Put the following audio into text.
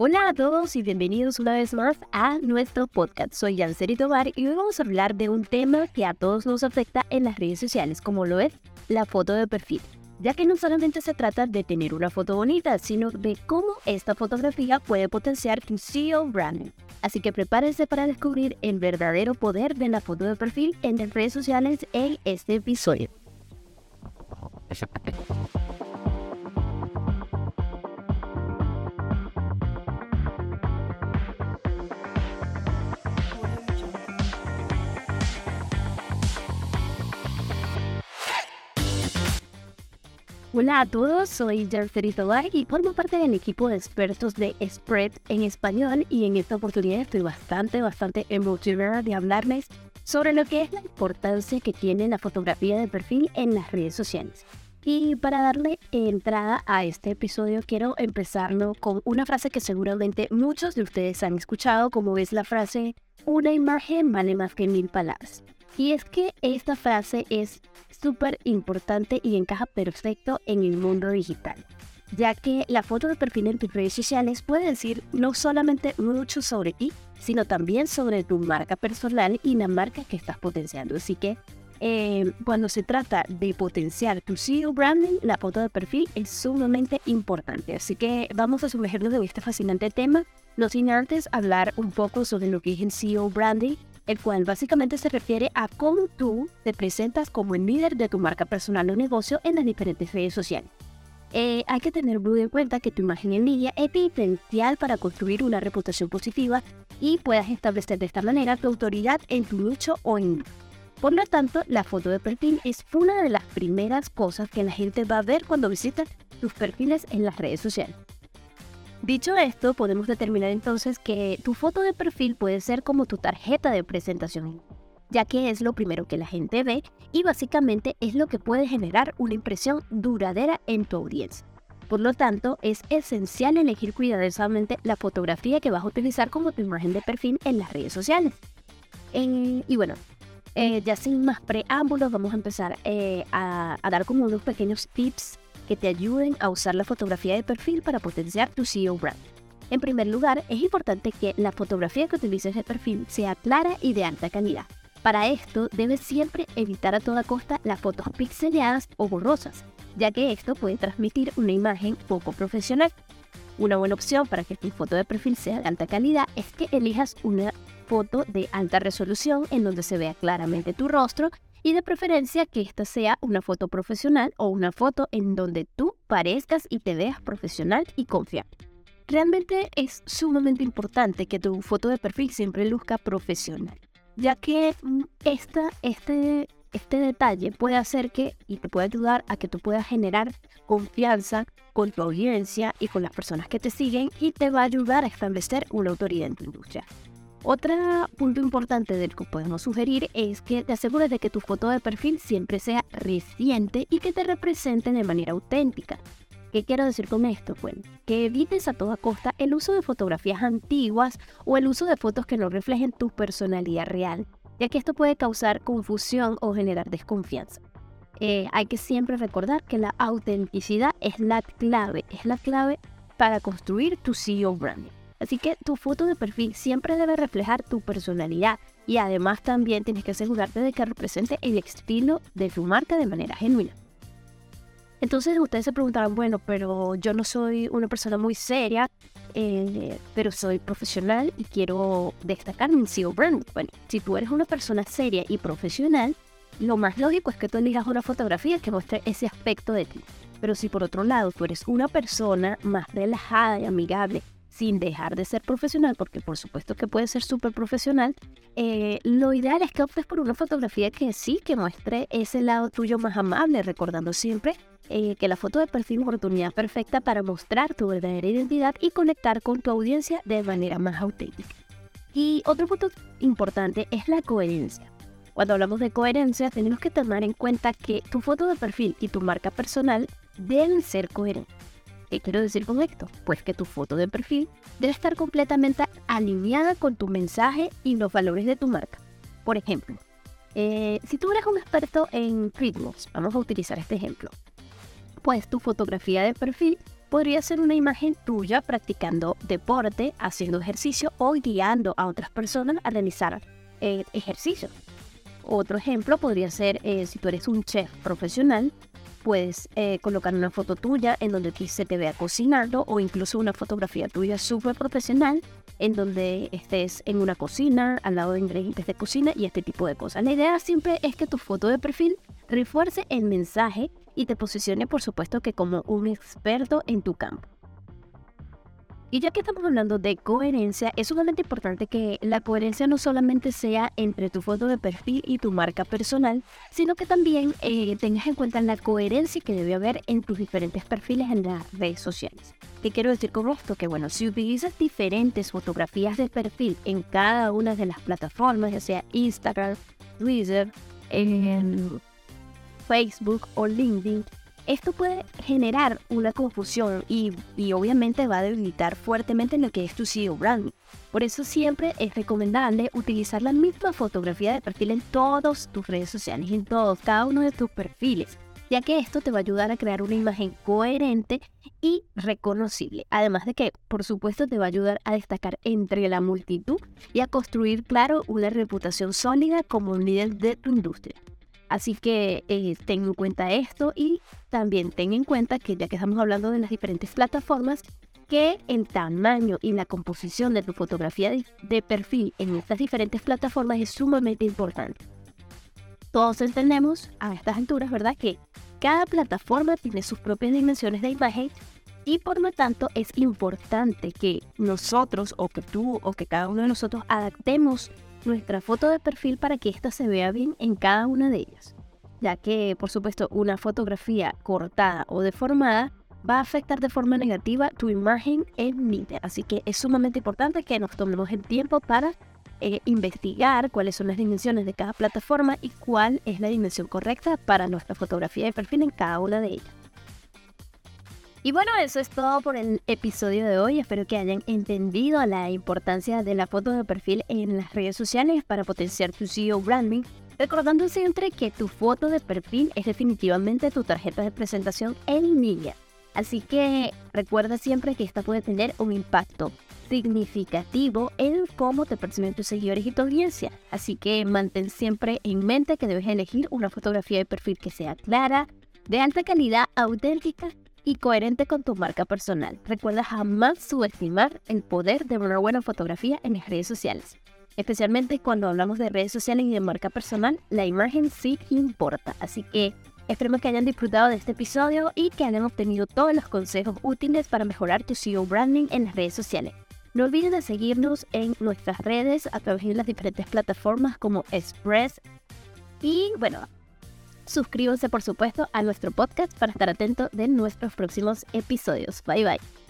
Hola a todos y bienvenidos una vez más a nuestro podcast. Soy Yanceri Tobar y hoy vamos a hablar de un tema que a todos nos afecta en las redes sociales, como lo es la foto de perfil. Ya que no solamente se trata de tener una foto bonita, sino de cómo esta fotografía puede potenciar tu SEO branding. Así que prepárense para descubrir el verdadero poder de la foto de perfil en las redes sociales en este episodio. Hola a todos, soy Jerry Tobar y formo parte del equipo de expertos de Spread en español y en esta oportunidad estoy bastante, bastante emocionada de hablarles sobre lo que es la importancia que tiene la fotografía de perfil en las redes sociales. Y para darle entrada a este episodio quiero empezarlo con una frase que seguramente muchos de ustedes han escuchado, como es la frase, una imagen vale más que mil palabras. Y es que esta frase es súper importante y encaja perfecto en el mundo digital, ya que la foto de perfil en tus redes sociales puede decir no solamente mucho sobre ti, sino también sobre tu marca personal y la marca que estás potenciando. Así que eh, cuando se trata de potenciar tu SEO branding, la foto de perfil es sumamente importante. Así que vamos a sumergirnos en este fascinante tema, no sin antes hablar un poco sobre lo que es el SEO branding el cual básicamente se refiere a cómo tú te presentas como el líder de tu marca personal o negocio en las diferentes redes sociales. Eh, hay que tener muy en cuenta que tu imagen en línea es potencial para construir una reputación positiva y puedas establecer de esta manera tu autoridad en tu nicho o en Por lo tanto, la foto de perfil es una de las primeras cosas que la gente va a ver cuando visita tus perfiles en las redes sociales. Dicho esto, podemos determinar entonces que tu foto de perfil puede ser como tu tarjeta de presentación, ya que es lo primero que la gente ve y básicamente es lo que puede generar una impresión duradera en tu audiencia. Por lo tanto, es esencial elegir cuidadosamente la fotografía que vas a utilizar como tu imagen de perfil en las redes sociales. y bueno, eh, ya sin más preámbulos, vamos a empezar eh, a, a dar como unos pequeños tips que te ayuden a usar la fotografía de perfil para potenciar tu SEO brand. En primer lugar, es importante que la fotografía que utilices de perfil sea clara y de alta calidad. Para esto, debes siempre evitar a toda costa las fotos pixeleadas o borrosas, ya que esto puede transmitir una imagen poco profesional. Una buena opción para que tu foto de perfil sea de alta calidad es que elijas una foto de alta resolución en donde se vea claramente tu rostro y de preferencia que esta sea una foto profesional o una foto en donde tú parezcas y te veas profesional y confiable. Realmente es sumamente importante que tu foto de perfil siempre luzca profesional, ya que mm, esta, este, este detalle puede hacer que y te puede ayudar a que tú puedas generar confianza con tu audiencia y con las personas que te siguen y te va a ayudar a establecer una autoridad en tu industria. Otro punto importante del que podemos sugerir es que te asegures de que tu foto de perfil siempre sea reciente y que te represente de manera auténtica. ¿Qué quiero decir con esto? Bueno, que evites a toda costa el uso de fotografías antiguas o el uso de fotos que no reflejen tu personalidad real, ya que esto puede causar confusión o generar desconfianza. Eh, hay que siempre recordar que la autenticidad es la clave, es la clave para construir tu CEO branding. Así que tu foto de perfil siempre debe reflejar tu personalidad y además también tienes que asegurarte de que represente el estilo de tu marca de manera genuina. Entonces ustedes se preguntarán, bueno, pero yo no soy una persona muy seria, eh, pero soy profesional y quiero destacar mi SEO brand. Bueno, si tú eres una persona seria y profesional, lo más lógico es que tú elijas una fotografía que muestre ese aspecto de ti. Pero si por otro lado tú eres una persona más relajada y amigable, sin dejar de ser profesional, porque por supuesto que puede ser súper profesional, eh, lo ideal es que optes por una fotografía que sí, que muestre ese lado tuyo más amable, recordando siempre eh, que la foto de perfil es una oportunidad perfecta para mostrar tu verdadera identidad y conectar con tu audiencia de manera más auténtica. Y otro punto importante es la coherencia. Cuando hablamos de coherencia, tenemos que tomar en cuenta que tu foto de perfil y tu marca personal deben ser coherentes. ¿Qué quiero decir con esto? Pues que tu foto de perfil debe estar completamente alineada con tu mensaje y los valores de tu marca. Por ejemplo, eh, si tú eres un experto en ritmos, vamos a utilizar este ejemplo, pues tu fotografía de perfil podría ser una imagen tuya practicando deporte, haciendo ejercicio o guiando a otras personas a realizar eh, ejercicio. Otro ejemplo podría ser eh, si tú eres un chef profesional, puedes eh, colocar una foto tuya en donde se te vea cocinando o incluso una fotografía tuya súper profesional en donde estés en una cocina, al lado de ingredientes de cocina y este tipo de cosas. La idea siempre es que tu foto de perfil refuerce el mensaje y te posicione, por supuesto, que como un experto en tu campo. Y ya que estamos hablando de coherencia, es sumamente importante que la coherencia no solamente sea entre tu foto de perfil y tu marca personal, sino que también eh, tengas en cuenta la coherencia que debe haber en tus diferentes perfiles en las redes sociales. ¿Qué quiero decir con esto? Que bueno, si utilizas diferentes fotografías de perfil en cada una de las plataformas, ya sea Instagram, Twitter, Facebook o LinkedIn, esto puede generar una confusión y, obviamente va a debilitar fuertemente lo que es tu CEO branding. Por eso siempre es recomendable utilizar la misma fotografía de perfil en todas tus redes sociales, en todos, cada uno de tus perfiles, ya que esto te va a ayudar a crear una imagen coherente y reconocible. Además de que, por supuesto, te va a ayudar a destacar entre la multitud y a construir, claro, una reputación sólida como un líder de tu industria. Así que eh, ten en cuenta esto y también ten en cuenta que ya que estamos hablando de las diferentes plataformas, que el tamaño y la composición de tu fotografía de, perfil en estas diferentes plataformas es sumamente importante. Todos entendemos a estas alturas, ¿verdad? Que cada plataforma tiene sus propias dimensiones de imagen y por lo tanto es importante que nosotros o que tú o que cada uno de nosotros adaptemos nuestra foto de perfil para que ésta se vea bien en cada una de ellas, ya que por supuesto una fotografía cortada o deformada va a afectar de forma negativa tu imagen en línea, así que es sumamente importante que nos tomemos el tiempo para eh, investigar cuáles son las dimensiones de cada plataforma y cuál es la dimensión correcta para nuestra fotografía de perfil en cada una de ellas. Y bueno, eso es todo por el episodio de hoy. Espero que hayan entendido la importancia de la foto de perfil en las redes sociales para potenciar tu CEO branding. Recordando siempre que tu foto de perfil es definitivamente tu tarjeta de presentación en línea. Así que recuerda siempre que esta puede tener un impacto significativo en cómo te perciben tus seguidores y tu audiencia. Así que mantén siempre en mente que debes elegir una fotografía de perfil que sea clara, de alta calidad, auténtica y coherente con tu marca personal. Recuerda jamás subestimar el poder de una buena fotografía en las redes sociales. Especialmente cuando hablamos de redes sociales y de marca personal, la imagen sí importa. Así que esperemos que hayan disfrutado de este episodio y que hayan obtenido todos los consejos útiles para mejorar tu SEO branding en las redes sociales. No olviden de seguirnos en nuestras redes a través de las diferentes plataformas como Express. Y bueno, Suscríbanse por supuesto a nuestro podcast para estar atento de nuestros próximos episodios. Bye bye.